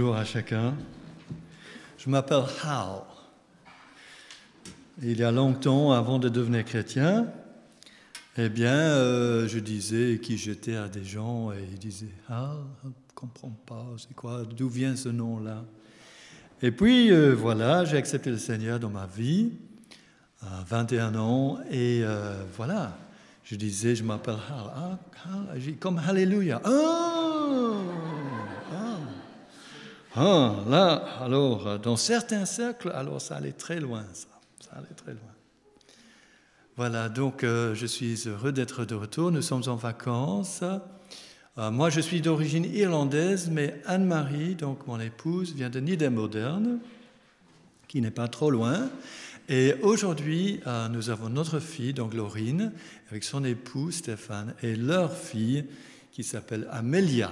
Bonjour à chacun. Je m'appelle Hal. Il y a longtemps, avant de devenir chrétien, eh bien, euh, je disais qui j'étais à des gens et ils disaient Ah, je ne comprends pas, c'est quoi, d'où vient ce nom-là? Et puis, euh, voilà, j'ai accepté le Seigneur dans ma vie, à 21 ans, et euh, voilà, je disais Je m'appelle Hal. Ah, Hal, comme Alléluia. Ah, ah, là, alors, dans certains cercles, alors ça allait très loin, ça, ça allait très loin. Voilà, donc euh, je suis heureux d'être de retour. Nous sommes en vacances. Euh, moi, je suis d'origine irlandaise, mais Anne-Marie, donc mon épouse, vient de Niedermodern, qui n'est pas trop loin. Et aujourd'hui, euh, nous avons notre fille, donc Laurine, avec son époux Stéphane, et leur fille, qui s'appelle Amelia.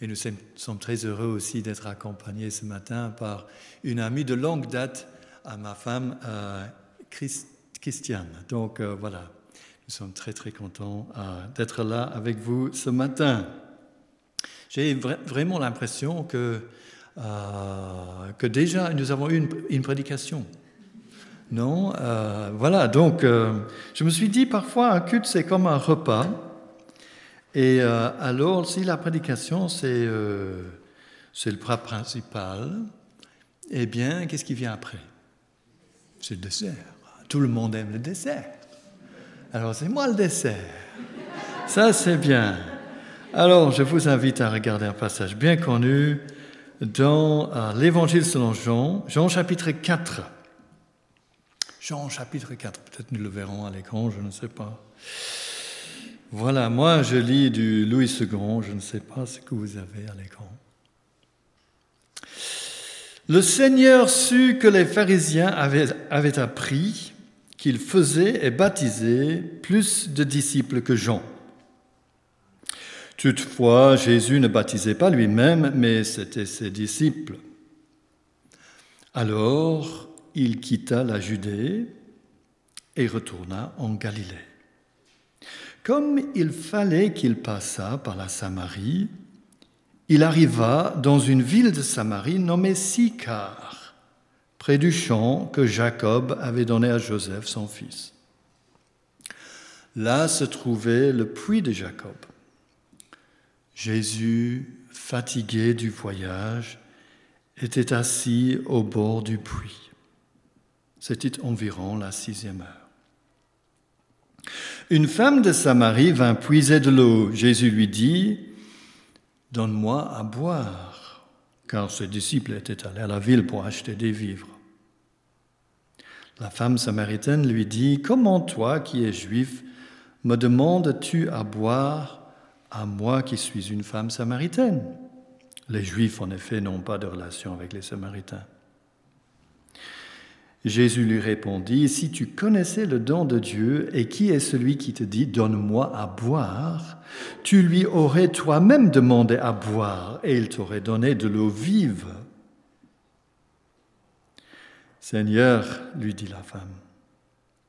Et nous sommes très heureux aussi d'être accompagnés ce matin par une amie de longue date à ma femme, Christine. Christiane. Donc euh, voilà, nous sommes très très contents euh, d'être là avec vous ce matin. J'ai vraiment l'impression que, euh, que déjà nous avons eu une, prédication. Non Voilà, donc je me suis dit parfois un culte c'est comme un repas. Et alors si la prédication c'est c'est le plat principal, eh bien qu'est-ce qui vient après? C'est le dessert. Tout le monde aime le dessert. Alors c'est moi le dessert. Ça c'est bien. Alors je vous invite à regarder un passage bien connu dans euh, l'Évangile selon Jean, Jean chapitre 4. Jean chapitre 4, peut-être nous le verrons à l'écran, je ne sais pas. Voilà, moi je lis du Louis II, je ne sais pas ce que vous avez à l'écran. Le Seigneur sut que les pharisiens avaient, avaient appris qu'il faisait et baptisait plus de disciples que Jean. Toutefois, Jésus ne baptisait pas lui-même, mais c'était ses disciples. Alors, il quitta la Judée et retourna en Galilée. Comme il fallait qu'il passât par la Samarie, il arriva dans une ville de Samarie nommée Sicar près du champ que Jacob avait donné à Joseph, son fils. Là se trouvait le puits de Jacob. Jésus, fatigué du voyage, était assis au bord du puits. C'était environ la sixième heure. Une femme de Samarie vint puiser de l'eau. Jésus lui dit, Donne-moi à boire car ses disciples étaient allés à la ville pour acheter des vivres. La femme samaritaine lui dit, Comment toi qui es juif me demandes-tu à boire à moi qui suis une femme samaritaine? Les juifs, en effet, n'ont pas de relation avec les samaritains. Jésus lui répondit, Si tu connaissais le don de Dieu et qui est celui qui te dit, Donne-moi à boire, tu lui aurais toi-même demandé à boire et il t'aurait donné de l'eau vive. Seigneur, lui dit la femme,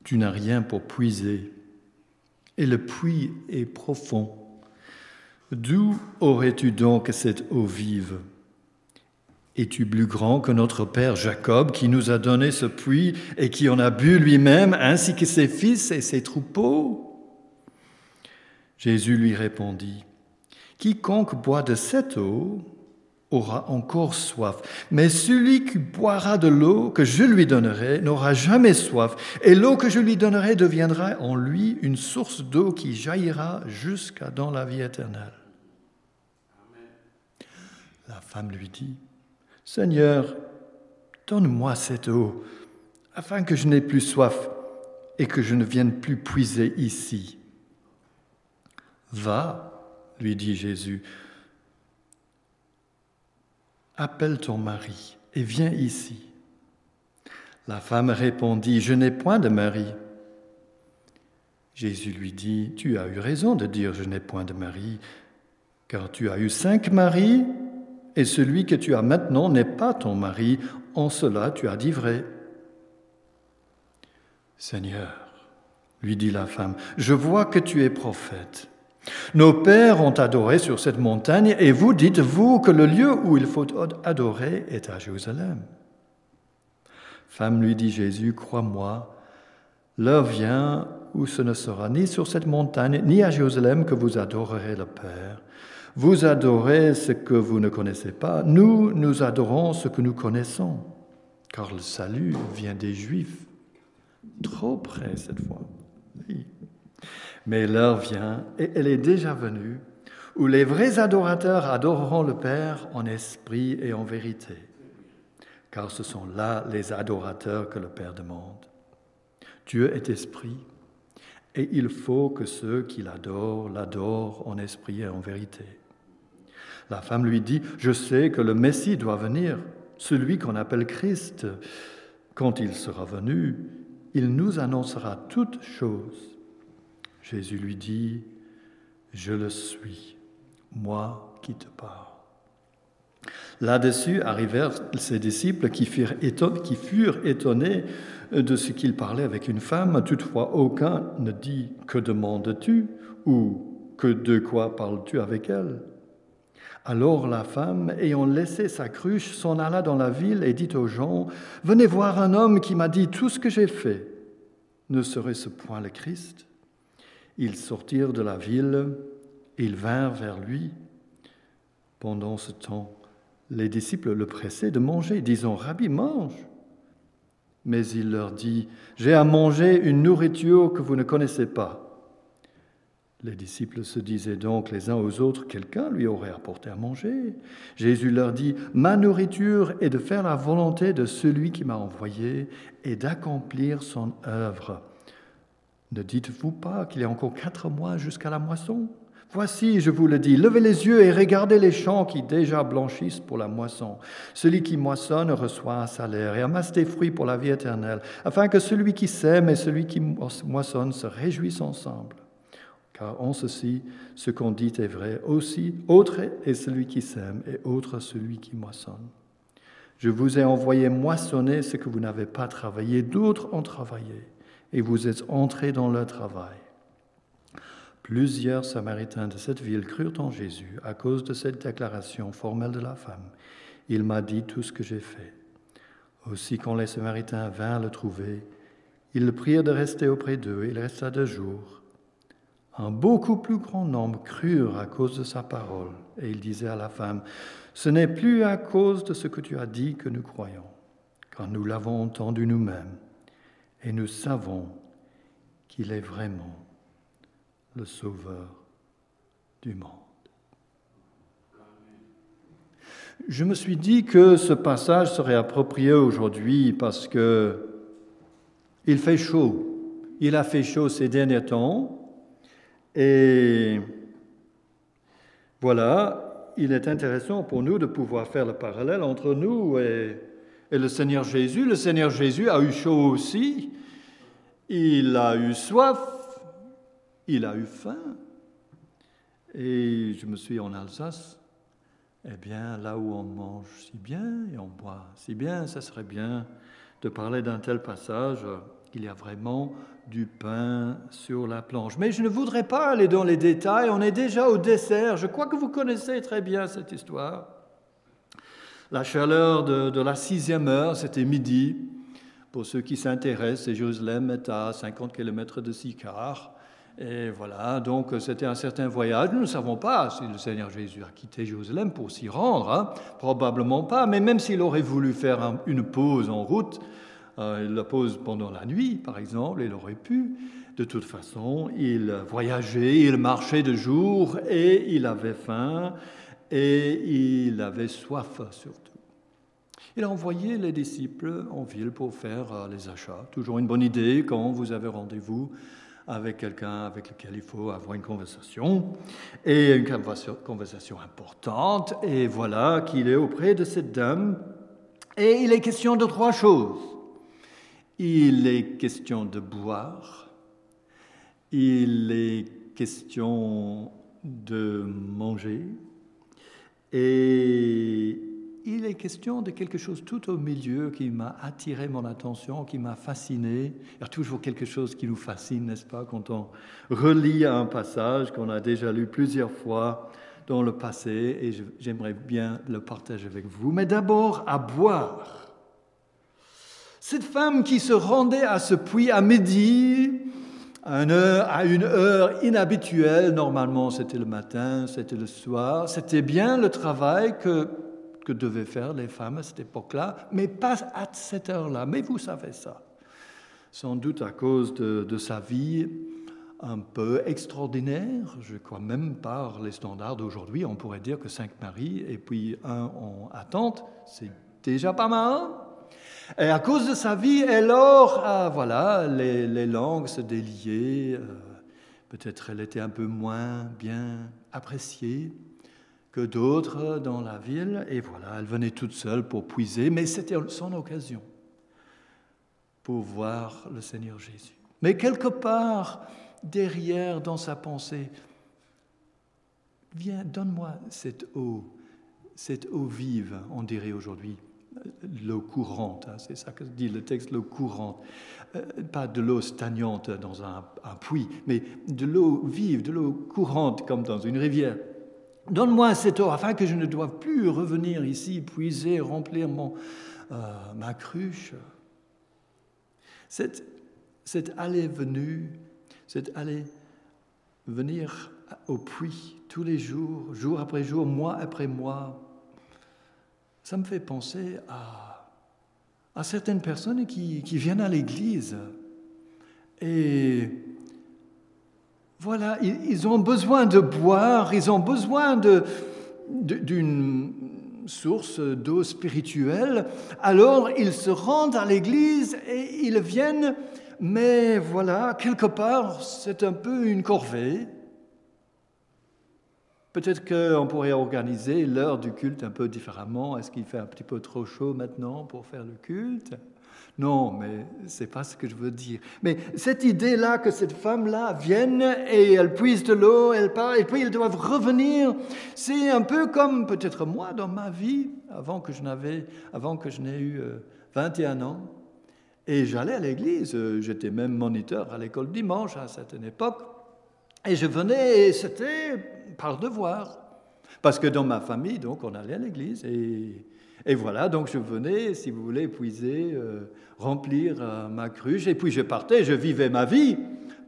tu n'as rien pour puiser et le puits est profond. D'où aurais-tu donc cette eau vive? Es-tu plus grand que notre père Jacob qui nous a donné ce puits et qui en a bu lui-même ainsi que ses fils et ses troupeaux? Jésus lui répondit, Quiconque boit de cette eau aura encore soif, mais celui qui boira de l'eau que je lui donnerai n'aura jamais soif, et l'eau que je lui donnerai deviendra en lui une source d'eau qui jaillira jusqu'à dans la vie éternelle. La femme lui dit, Seigneur, donne-moi cette eau, afin que je n'ai plus soif et que je ne vienne plus puiser ici. Va, lui dit Jésus, appelle ton mari et viens ici. La femme répondit, Je n'ai point de mari. Jésus lui dit, Tu as eu raison de dire, Je n'ai point de mari, car tu as eu cinq maris et celui que tu as maintenant n'est pas ton mari, en cela tu as dit vrai. Seigneur, lui dit la femme, je vois que tu es prophète. Nos pères ont adoré sur cette montagne et vous dites-vous que le lieu où il faut adorer est à Jérusalem. Femme, lui dit Jésus, crois-moi, l'heure vient où ce ne sera ni sur cette montagne ni à Jérusalem que vous adorerez le Père. Vous adorez ce que vous ne connaissez pas. Nous, nous adorons ce que nous connaissons, car le salut vient des Juifs. Trop près cette fois. Mais l'heure vient, et elle est déjà venue, où les vrais adorateurs adoreront le Père en esprit et en vérité, car ce sont là les adorateurs que le Père demande. Dieu est esprit, et il faut que ceux qui l'adorent l'adorent en esprit et en vérité. La femme lui dit, je sais que le Messie doit venir, celui qu'on appelle Christ. Quand il sera venu, il nous annoncera toutes choses. Jésus lui dit, je le suis, moi qui te parle. Là-dessus arrivèrent ses disciples qui furent, étonnés, de ce qu'il parlait avec une femme. Toutefois, aucun ne dit Que demandes-tu? ou Que de quoi parles-tu avec elle? Alors la femme, ayant laissé sa cruche, s'en alla dans la ville et dit aux gens, Venez voir un homme qui m'a dit tout ce que j'ai fait. Ne serait-ce point le Christ? Ils sortirent de la ville, ils vinrent vers lui. Pendant ce temps, les disciples le pressaient de manger, disant, Rabbi, mange. Mais il leur dit, J'ai à manger une nourriture que vous ne connaissez pas. Les disciples se disaient donc les uns aux autres, quelqu'un lui aurait apporté à manger. Jésus leur dit, Ma nourriture est de faire la volonté de celui qui m'a envoyé et d'accomplir son œuvre. Ne dites-vous pas qu'il y a encore quatre mois jusqu'à la moisson? Voici, je vous le dis, levez les yeux et regardez les champs qui déjà blanchissent pour la moisson. Celui qui moissonne reçoit un salaire et amasse des fruits pour la vie éternelle, afin que celui qui sème et celui qui moissonne se réjouissent ensemble car en ceci, ce qu'on dit est vrai aussi. Autre est celui qui sème et autre celui qui moissonne. Je vous ai envoyé moissonner ce que vous n'avez pas travaillé, d'autres ont travaillé, et vous êtes entrés dans leur travail. Plusieurs Samaritains de cette ville crurent en Jésus à cause de cette déclaration formelle de la femme. Il m'a dit tout ce que j'ai fait. Aussi, quand les Samaritains vinrent le trouver, ils le prièrent de rester auprès d'eux. Il resta deux jours. Un beaucoup plus grand nombre crurent à cause de sa parole. Et il disait à la femme, Ce n'est plus à cause de ce que tu as dit que nous croyons, car nous l'avons entendu nous-mêmes, et nous savons qu'il est vraiment le Sauveur du monde. Je me suis dit que ce passage serait approprié aujourd'hui parce que il fait chaud. Il a fait chaud ces derniers temps. Et voilà, il est intéressant pour nous de pouvoir faire le parallèle entre nous et, le Seigneur Jésus. Le Seigneur Jésus a eu chaud aussi, il a eu soif, il a eu faim. Et je me suis en Alsace, eh bien, là où on mange si bien et on boit si bien, ça serait bien de parler d'un tel passage. Il y a vraiment du pain sur la planche. Mais je ne voudrais pas aller dans les détails, on est déjà au dessert, je crois que vous connaissez très bien cette histoire. La chaleur de, la sixième heure, c'était midi. Pour ceux qui s'intéressent, Jérusalem est à 50 km de Sicard. Et voilà, donc c'était un certain voyage. Nous ne savons pas si le Seigneur Jésus a quitté Jérusalem pour s'y rendre, hein. probablement pas, mais même s'il aurait voulu faire une pause en route, il la pose pendant la nuit, par exemple, il aurait pu. De toute façon, il voyageait, il marchait de jour et il avait faim et il avait soif surtout. Il a envoyé les disciples en ville pour faire euh, les achats. Toujours une bonne idée quand vous avez rendez-vous avec quelqu'un avec lequel il faut avoir une conversation, et une conversation importante. Et voilà qu'il est auprès de cette dame, et il est question de trois choses. Il est question de boire, il est question de manger et il est est question de quelque chose tout au milieu qui m'a attiré mon attention, qui m'a fasciné. Il y a toujours quelque chose qui nous fascine, n'est-ce pas, quand on relit un passage qu'on a déjà lu plusieurs fois dans le passé, et j'aimerais bien le partager avec vous. Mais d'abord, à boire. Cette femme qui se rendait à ce puits à midi, à une, heure, inhabituelle, normalement c'était le matin, c'était le soir, c'était bien le travail que, que devaient faire les femmes à cette époque-là, mais pas à cette heure-là. Mais vous savez ça. Sans doute à cause de, de sa vie un peu extraordinaire, je crois même par les standards d'aujourd'hui, on pourrait dire que cinq maris et puis un en attente, c'est déjà pas mal. Et à cause de sa vie, alors, voilà, les, langues se déliaient. Euh, peut-être elle était un peu moins bien appréciée que d'autres dans la ville. Et voilà, elle venait toute seule pour puiser, mais c'était son occasion pour voir le Seigneur Jésus. Mais quelque part, derrière, dans sa pensée, viens, donne-moi cette eau, cette eau vive, on dirait aujourd'hui l'eau courante, hein, c'est ça que dit le texte, l'eau courante. Euh, pas de l'eau stagnante dans un, puits, mais de l'eau vive, de l'eau courante comme dans une rivière. Donne-moi cette eau afin que je ne doive plus revenir ici, puiser, remplir mon, euh, ma cruche. Cette, cette allée-venue, cette allée venir au puits tous les jours, jour après jour, mois après mois, ça me fait penser à, certaines personnes qui, viennent à l'église et voilà, ils, ont besoin de boire, ils ont besoin d'une source d'eau spirituelle, alors ils se rendent à l'église et ils viennent, mais voilà, quelque part, c'est un peu une corvée. Peut-être qu'on pourrait organiser l'heure du culte un peu différemment. Est-ce qu'il fait un petit peu trop chaud maintenant pour faire le culte? Non, mais c'est pas ce que je veux dire. Mais cette idée-là que cette femme-là vienne et elle puise de l'eau, elle part, et puis ils doivent revenir, c'est un peu comme peut-être moi dans ma vie, avant que je n'avais, avant que je n'ai eu 21 euh, ans. Et j'allais à l'église, j'étais même moniteur à l'école dimanche à cette époque. Et je venais, et c'était par devoir. Parce que dans ma famille, donc, on allait à l'église. Et, et, voilà, donc je venais, si vous voulez, puiser, euh, remplir euh, ma cruche. Et puis je partais, je vivais ma vie.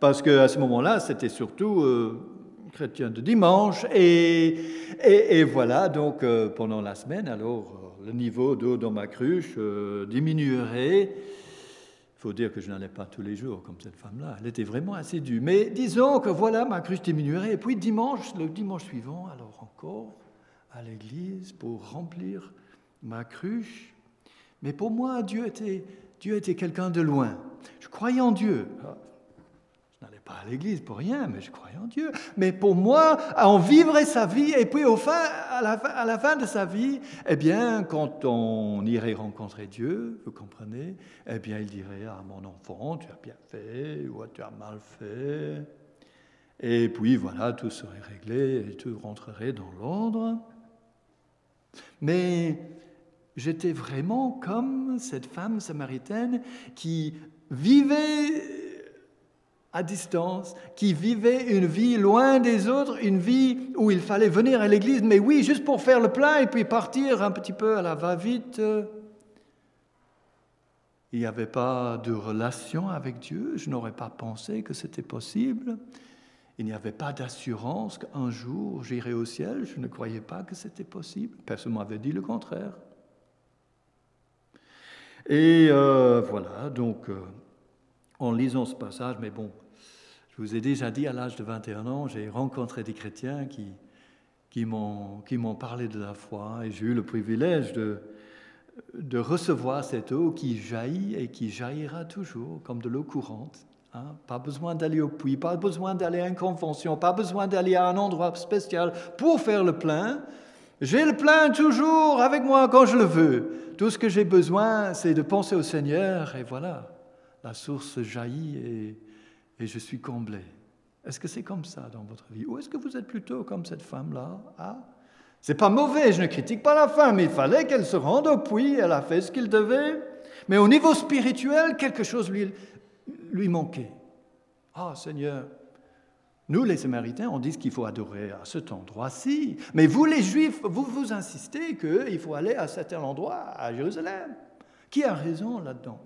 Parce qu'à ce moment-là, c'était surtout euh, chrétien de dimanche. Et, et, et voilà, donc pendant la semaine, alors le niveau d'eau dans ma cruche diminuerait faut dire que je n'allais pas tous les jours comme cette femme-là. Elle était vraiment assidue. Mais disons que voilà, ma cruche diminuerait. Et puis dimanche, le dimanche suivant, alors encore à l'église pour remplir ma cruche. Mais pour moi, Dieu était, Dieu était quelqu'un de loin. Je croyais en Dieu. Ah, pas à l'église pour rien, mais je croyais en Dieu. Mais pour moi, on vivrait sa vie, et puis au fin, à, la fin, à de sa vie, eh bien, quand on irait rencontrer Dieu, vous comprenez, eh bien, il dirait à mon enfant, tu as bien fait, ou tu as mal fait. Et puis voilà, tout serait réglé et tout rentrerait dans l'ordre. Mais j'étais vraiment comme cette femme samaritaine qui vivait à distance, qui vivait une vie loin des autres, une vie où il fallait venir à l'église, mais oui, juste pour faire le plein et puis partir un petit peu à la va-vite. Il n'y avait pas de relation avec Dieu, je n'aurais pas pensé que c'était possible. Il n'y avait pas d'assurance qu'un jour j'irai au ciel, je ne croyais pas que c'était possible. Personne ne m'avait dit le contraire. Et euh, voilà, donc euh, en lisant ce passage, mais bon, je vous ai déjà dit, à l'âge de 21 ans, j'ai rencontré des chrétiens qui, m'ont parlé de la foi et j'ai eu le privilège de, de recevoir cette eau qui jaillit et qui jaillira toujours comme de l'eau courante. Hein. Pas besoin d'aller au puits, pas besoin d'aller à une convention, pas besoin d'aller à un endroit spécial pour faire le plein. J'ai le plein toujours avec moi quand je le veux. Tout ce que j'ai besoin, c'est de penser au Seigneur et voilà, la source jaillit et et je suis comblé. Est-ce que c'est comme ça dans votre vie? Ou est-ce que vous êtes plutôt comme cette femme-là Ah, C'est pas mauvais, je ne critique pas la femme, il fallait qu'elle se rende au puits, elle a fait ce qu'il devait. Mais au niveau spirituel, quelque chose lui, lui manquait. Ah Seigneur, nous les Samaritains, on dit qu'il faut adorer à cet endroit-ci. Mais vous les Juifs, vous vous insistez qu'il faut aller à certain endroit, à Jérusalem. Qui a raison là-dedans?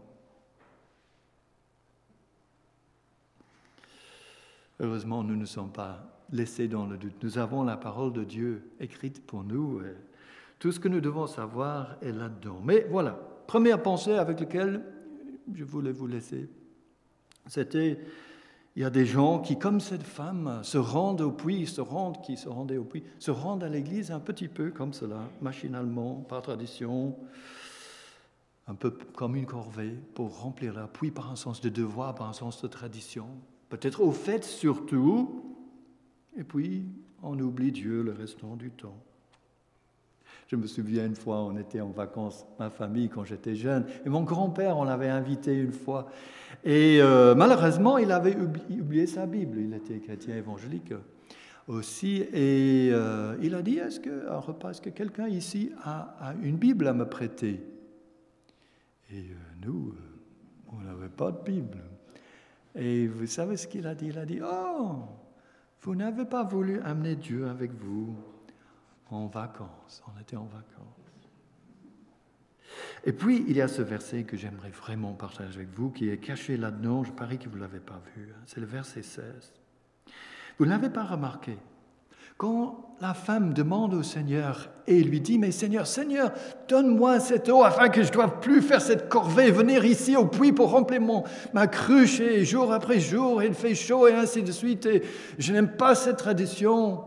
Heureusement, nous ne sommes pas laissés dans le doute. Nous avons la parole de Dieu écrite pour nous. tout ce que nous devons savoir est là-dedans. Mais voilà, première pensée avec laquelle je voulais vous laisser, c'était il y a des gens qui, comme cette femme, se rendent au puits, se rendent, qui se rendaient au puits, se rendent à l'église un petit peu comme cela, machinalement, par tradition, un peu comme une corvée, pour remplir la puits par un sens de devoir, par un sens de tradition, peut-être au fait surtout, et puis on oublie Dieu le restant du temps. Je me souviens une fois, on était en vacances, ma famille, quand j'étais jeune, et mon grand-père, on l'avait invité une fois. Et euh, malheureusement, il avait oublié, sa Bible. Il était chrétien évangélique aussi. Et euh, il a dit, est-ce que, un repas, est-ce que quelqu'un ici a, une Bible à me prêter? Et euh, nous, on n'avait pas de Bible. Et vous savez ce qu'il a dit? Il a dit, oh, vous n'avez pas voulu amener Dieu avec vous en vacances. On était en vacances. Et puis, il y a ce verset que j'aimerais vraiment partager avec vous, qui est caché là-dedans. Je parie que vous ne l'avez pas vu. Hein. C'est le verset 16. Vous ne l'avez pas remarqué. Quand la femme demande au Seigneur et lui dit, mais Seigneur, Seigneur, donne-moi cette eau afin que je ne doive plus faire cette corvée, venir ici au puits pour remplir mon, ma cruche et jour après jour, il fait chaud et ainsi de suite, et je n'aime pas cette tradition.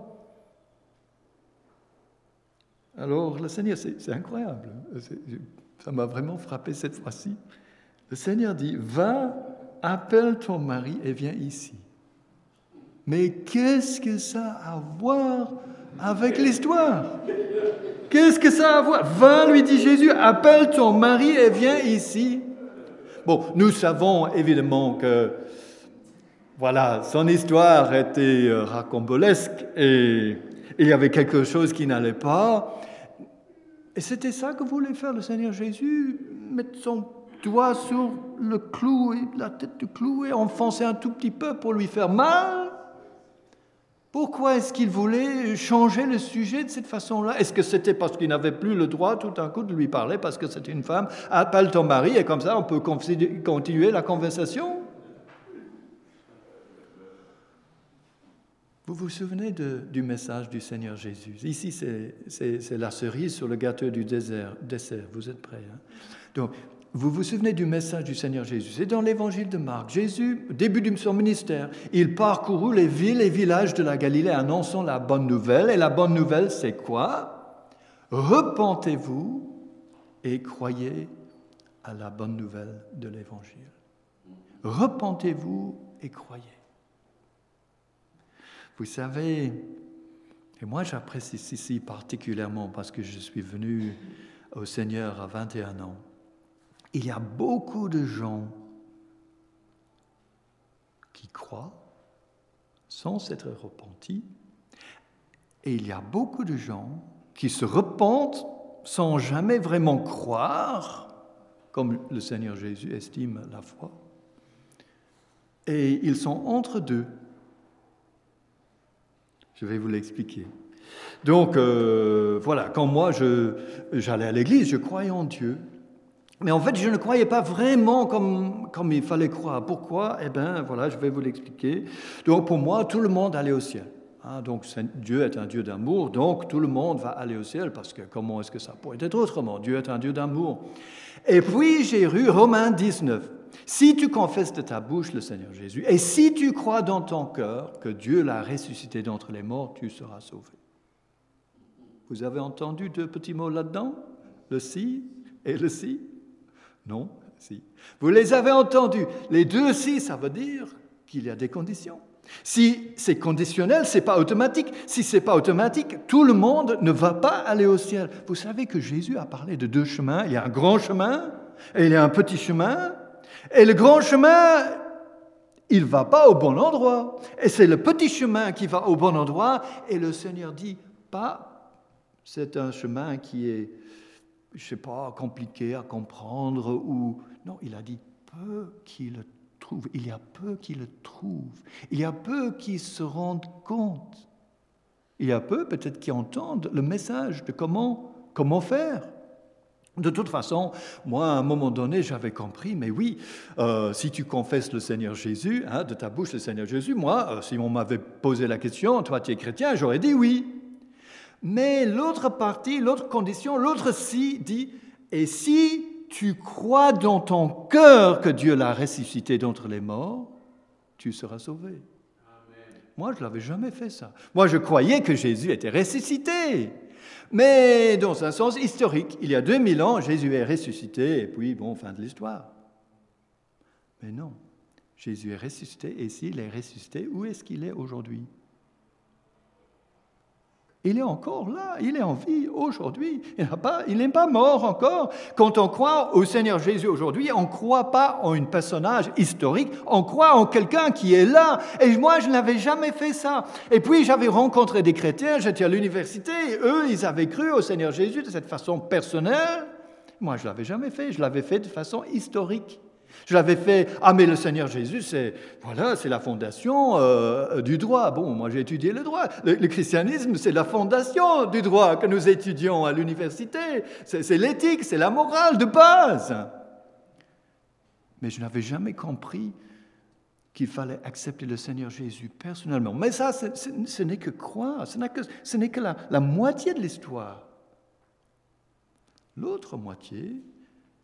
Alors le Seigneur, c'est incroyable, ça m'a vraiment frappé cette fois-ci. Le Seigneur dit, va, appelle ton mari et viens ici. Mais qu'est-ce que ça a à voir avec l'histoire? Qu'est-ce que ça a à voir? Va, lui dit Jésus, appelle ton mari et viens ici. Bon, nous savons évidemment que voilà, son histoire était euh, racambolesque et il y avait quelque chose qui n'allait pas. Et c'était ça que voulait faire le Seigneur Jésus, mettre son doigt sur le clou, et la tête du clou, et enfoncer un tout petit peu pour lui faire mal. Pourquoi est-ce qu'il voulait changer le sujet de cette façon-là? Est-ce que c'était parce qu'il n'avait plus le droit tout d'un coup de lui parler parce que c'était une femme? Appelle ton mari et comme ça on peut continuer la conversation? Vous vous souvenez du message du Seigneur Jésus? Ici, c'est la cerise sur le gâteau du désert, dessert. Vous êtes prêts hein? Donc, vous vous souvenez du message du Seigneur Jésus? C'est dans l'évangile de Marc. Jésus, au début de son ministère, il parcourut les villes et villages de la Galilée annonçant la bonne nouvelle. Et la bonne nouvelle, c'est quoi? Repentez-vous et croyez à la bonne nouvelle de l'évangile. Repentez-vous et croyez. Vous savez, et moi j'apprécie ceci particulièrement parce que je suis venu au Seigneur à 21 ans. Il y a beaucoup de gens qui croient sans s'être repentis, et il y a beaucoup de gens qui se repentent sans jamais vraiment croire, comme le Seigneur Jésus estime la foi, et ils sont entre deux. Je vais vous l'expliquer. Donc, euh, voilà, quand moi j'allais à l'église, je croyais en Dieu. Mais en fait, je ne croyais pas vraiment comme, il fallait croire. Pourquoi? Eh bien, voilà, je vais vous l'expliquer. Donc, pour moi, tout le monde allait au ciel. Hein, donc, Dieu est un Dieu d'amour, donc tout le monde va aller au ciel, parce que comment est-ce que ça pourrait être autrement? Dieu est un Dieu d'amour. Et puis, j'ai lu Romains 19. Si tu confesses de ta bouche le Seigneur Jésus, et si tu crois dans ton cœur que Dieu l'a ressuscité d'entre les morts, tu seras sauvé. Vous avez entendu deux petits mots là-dedans? Le si et le si? Non, si. Vous les avez entendus. Les deux si, ça veut dire qu'il y a des conditions. Si c'est conditionnel, c'est pas automatique. Si c'est pas automatique, tout le monde ne va pas aller au ciel. Vous savez que Jésus a parlé de deux chemins. Il y a un grand chemin et il y a un petit chemin. Et le grand chemin, il va pas au bon endroit. Et c'est le petit chemin qui va au bon endroit. Et le Seigneur dit, pas C'est un chemin qui est, je sais pas, compliqué à comprendre ou... Non, il a dit peu qui le trouvent. Il y a peu qui le trouvent. Il y a peu qui se rendent compte. Il y a peu peut-être qui entendent le message de comment, comment faire. De toute façon, moi, à un moment donné, j'avais compris, mais oui, euh, si tu confesses le Seigneur Jésus, hein, de ta bouche le Seigneur Jésus, moi, euh, si on m'avait posé la question, toi tu es chrétien, j'aurais dit oui. Mais l'autre partie, l'autre condition, l'autre si dit, et si tu crois dans ton cœur que Dieu l'a ressuscité d'entre les morts, tu seras sauvé. Moi, je n'avais jamais fait ça. Moi, je croyais que Jésus était ressuscité. Mais dans un sens historique, il y a 2000 ans, Jésus est ressuscité, et puis, bon, fin de l'histoire. Mais non, Jésus est ressuscité, et s'il est ressuscité, où est-ce qu'il est aujourd'hui? Il est encore là, il est en vie aujourd'hui. Il n'est pas, mort encore. Quand on croit au Seigneur Jésus aujourd'hui, on ne croit pas en un personnage historique, on croit en quelqu'un qui est là. Et moi, je n'avais jamais fait ça. Et puis, j'avais rencontré des chrétiens, j'étais à l'université, eux, ils avaient cru au Seigneur Jésus de cette façon personnelle. Moi, je ne l'avais jamais fait, je l'avais fait de façon historique. Je l'avais fait, ah mais le Seigneur Jésus, c'est voilà, la fondation euh, du droit. Bon, moi j'ai étudié le droit. Le, christianisme, c'est la fondation du droit que nous étudions à l'université. C'est l'éthique, c'est la morale de base. Mais je n'avais jamais compris qu'il fallait accepter le Seigneur Jésus personnellement. Mais ça, ce n'est que croire, ce n'est que, la moitié de l'histoire. L'autre moitié,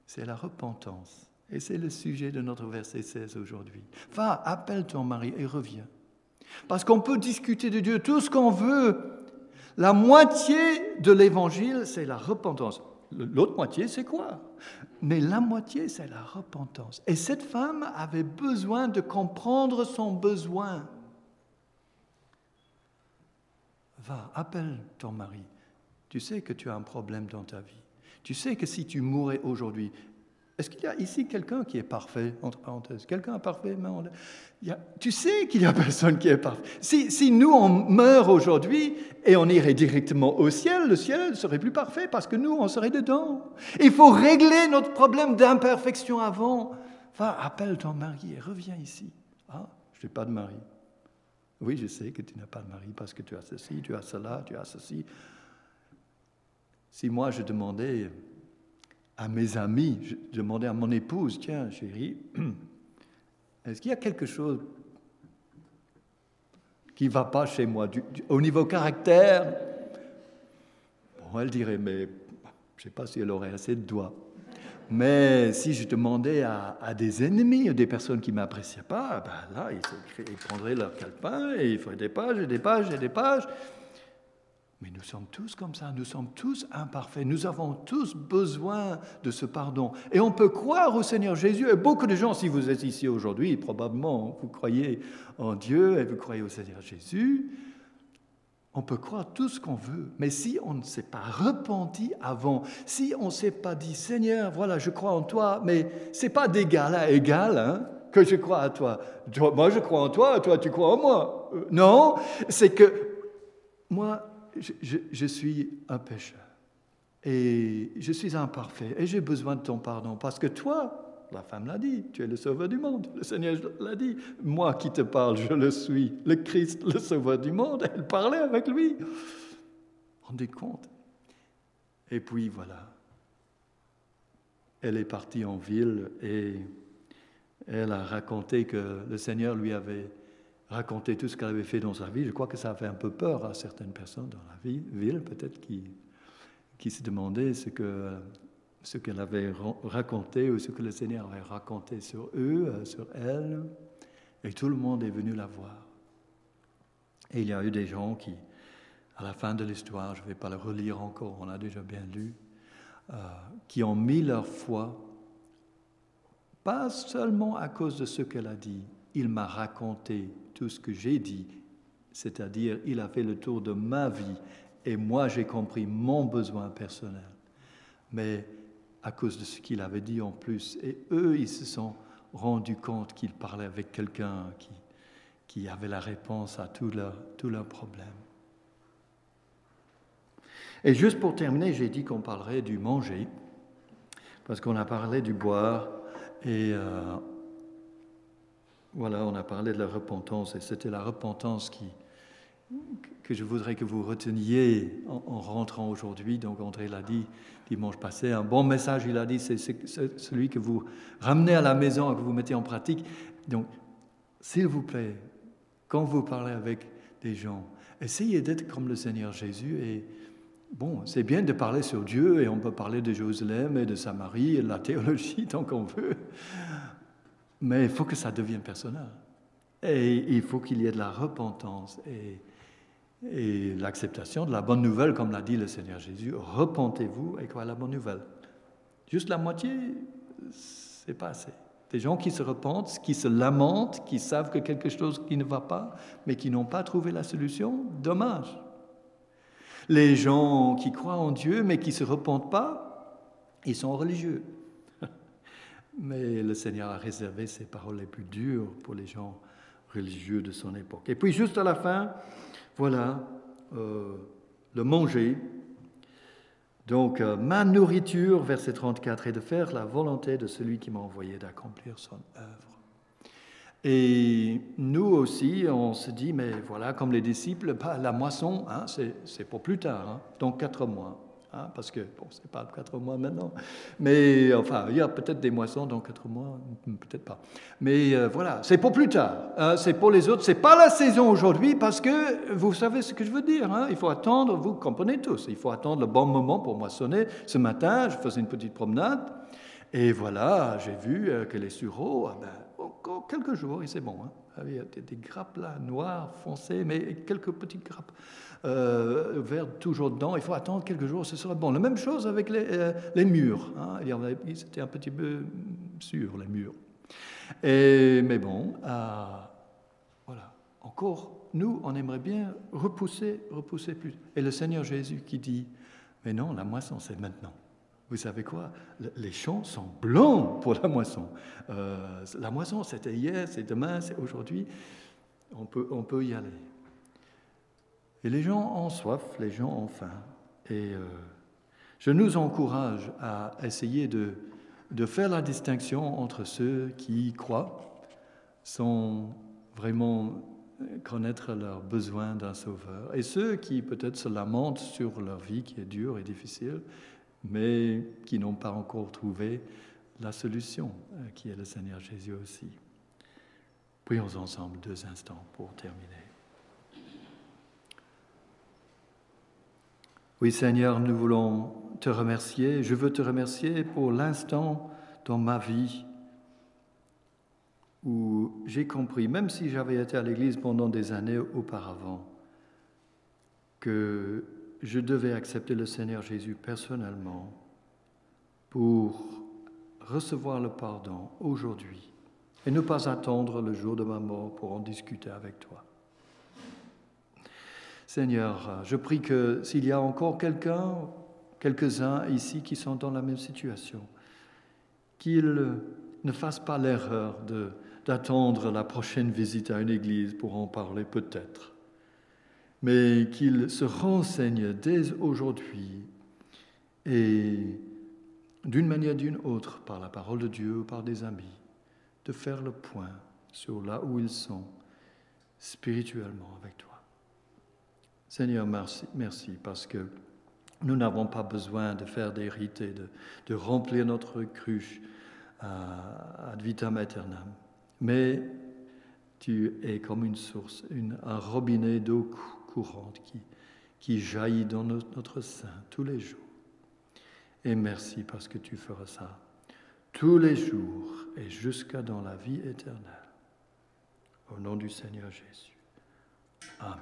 c'est la repentance. Et c'est le sujet de notre verset 16 aujourd'hui. Va, appelle ton mari et reviens. Parce qu'on peut discuter de Dieu tout ce qu'on veut. La moitié de l'évangile, c'est la repentance. L'autre moitié, c'est quoi? Mais la moitié, c'est la repentance. Et cette femme avait besoin de comprendre son besoin. Va, appelle ton mari. Tu sais que tu as un problème dans ta vie. Tu sais que si tu mourais aujourd'hui, est-ce qu'il y a ici quelqu'un qui est parfait, entre parenthèses? Quelqu'un est parfait Tu sais qu'il n'y a personne qui est parfait. Si, nous, on meurt aujourd'hui et on irait directement au ciel, le ciel serait plus parfait parce que nous, on serait dedans. Il faut régler notre problème d'imperfection avant. Va, appelle ton mari et reviens ici. Ah, je n'ai pas de mari. Oui, je sais que tu n'as pas de mari parce que tu as ceci, tu as cela, tu as ceci. Si moi je demandais à mes amis, je demandais à mon épouse, tiens chérie, est-ce qu'il y a quelque chose qui ne va pas chez moi? Au niveau caractère Bon, elle dirait, mais je ne sais pas si elle aurait assez de doigts. Mais si je demandais à, des ennemis, des personnes qui ne m'appréciaient pas, ben là, ils, ils, prendraient leur calepin et ils feraient des pages et des pages et des pages. Mais nous sommes tous comme ça, nous sommes tous imparfaits, nous avons tous besoin de ce pardon. Et on peut croire au Seigneur Jésus, et beaucoup de gens, si vous êtes ici aujourd'hui, probablement vous croyez en Dieu et vous croyez au Seigneur Jésus, on peut croire tout ce qu'on veut, mais si on ne s'est pas repenti avant, si on ne s'est pas dit Seigneur, voilà, je crois en toi, mais c'est pas d'égal à égal hein, que je crois à toi. Moi, je crois en toi, toi, tu crois en moi. Euh, non, c'est que moi, je, suis un pécheur et je suis imparfait et j'ai besoin de ton pardon parce que toi, la femme l'a dit, tu es le sauveur du monde. Le Seigneur l'a dit. Moi qui te parle, je le suis. Le Christ, le sauveur du monde, elle parlait avec lui. Rendez compte? Et puis voilà. Elle est partie en ville et elle a raconté que le Seigneur lui avait raconter tout ce qu'elle avait fait dans sa vie. Je crois que ça a fait un peu peur à certaines personnes dans la ville, peut-être, qui, qui se demandaient ce que ce qu'elle avait raconté ou ce que le Seigneur avait raconté sur eux, euh, sur elle. Et tout le monde est venu la voir. Et il y a eu des gens qui, à la fin de l'histoire, je ne vais pas le relire encore, on a déjà bien lu, euh, qui ont mis leur foi, pas seulement à cause de ce qu'elle a dit, il m'a raconté tout ce que j'ai dit, c'est-à-dire il a fait le tour de ma vie et moi j'ai compris mon besoin personnel. Mais à cause de ce qu'il avait dit en plus, et eux ils se sont rendus compte qu'il parlait avec quelqu'un qui, qui avait la réponse à tous leurs, tous leurs problèmes. Et juste pour terminer, j'ai dit qu'on parlerait du manger, parce qu'on a parlé du boire, et euh, voilà, on a parlé de la repentance, et c'était la repentance qui, que je voudrais que vous reteniez en, rentrant aujourd'hui. Donc André l'a dit dimanche passé, un bon message, il a dit, c'est celui que vous ramenez à la maison, que vous mettez en pratique. Donc, s'il vous plaît, quand vous parlez avec des gens, essayez d'être comme le Seigneur Jésus. Et bon, c'est bien de parler sur Dieu, et on peut parler de Jérusalem et de Samarie et de la théologie tant qu'on veut. Mais il faut que ça devienne personnel. Et il faut qu'il y ait de la repentance. Et l'acceptation de la bonne nouvelle, comme l'a dit le Seigneur Jésus, repentez-vous et quoi la bonne nouvelle. Juste la moitié, c'est pas assez. Des gens qui se repentent, qui se lamentent, qui savent que quelque chose qui ne va pas, mais qui n'ont pas trouvé la solution, dommage. Les gens qui croient en Dieu, mais qui ne se repentent pas, ils sont religieux. Mais le Seigneur a réservé ses paroles les plus dures pour les gens religieux de son époque. Et puis juste à la fin, voilà, euh, le manger. Donc, euh, ma nourriture, verset 34, est de faire la volonté de celui qui m'a envoyé d'accomplir son œuvre. Et nous aussi, on se dit, mais voilà, comme les disciples, la moisson, hein, c'est pour plus tard, hein, dans quatre mois. Hein, parce que, bon, c'est pas quatre mois maintenant, mais enfin, il y a peut-être des moissons dans quatre mois, peut-être pas. Mais euh, voilà, c'est pour plus tard, hein, c'est pour les autres, c'est pas la saison aujourd'hui parce que vous savez ce que je veux dire, hein, il faut attendre, vous comprenez tous, il faut attendre le bon moment pour moissonner. Ce matin, je faisais une petite promenade et voilà, j'ai vu euh, que les sureaux, ah ben, encore quelques jours et c'est bon. Il y a des, des grappes là, noires, foncées, mais quelques petites grappes euh, toujours dedans, il faut attendre quelques jours, ce sera bon. La même chose avec les, euh, les murs. Hein. C'était un petit peu sur les murs. Mais bon, euh, voilà. Encore, nous, on aimerait bien repousser, repousser plus. Et le Seigneur Jésus qui dit, mais non, la moisson, c'est maintenant. Vous savez quoi? Les champs sont blancs pour la moisson. Euh, la moisson, c'était hier, c'est demain, c'est aujourd'hui. On peut, on peut y aller. Et les gens ont soif, les gens ont faim. Et euh, je nous encourage à essayer de, de faire la distinction entre ceux qui croient, sans vraiment connaître leurs besoins d'un sauveur, et ceux qui peut-être se lamentent sur leur vie qui est dure et difficile, mais qui n'ont pas encore trouvé la solution, euh, qui est le Seigneur Jésus aussi. Prions ensemble deux instants pour terminer. Oui Seigneur, nous voulons te remercier. Je veux te remercier pour l'instant dans ma vie où j'ai compris, même si j'avais été à l'Église pendant des années auparavant, que je devais accepter le Seigneur Jésus personnellement pour recevoir le pardon aujourd'hui et ne pas attendre le jour de ma mort pour en discuter avec toi. Seigneur, je prie que s'il y a encore quelqu'un, quelques-uns ici qui sont dans la même situation, qu'ils ne fassent pas l'erreur d'attendre la prochaine visite à une église pour en parler peut-être, mais qu'ils se renseignent dès aujourd'hui et d'une manière ou d'une autre, par la parole de Dieu ou par des amis, de faire le point sur là où ils sont spirituellement avec toi. Seigneur, merci, merci parce que nous n'avons pas besoin de faire des rites et de, remplir notre cruche ad vitam aeternam. Mais tu es comme une source, un robinet d'eau qui, qui jaillit dans notre sein tous les jours. Et merci parce que tu feras ça tous les jours et jusqu'à dans la vie éternelle. Au nom du Seigneur Jésus. Amen.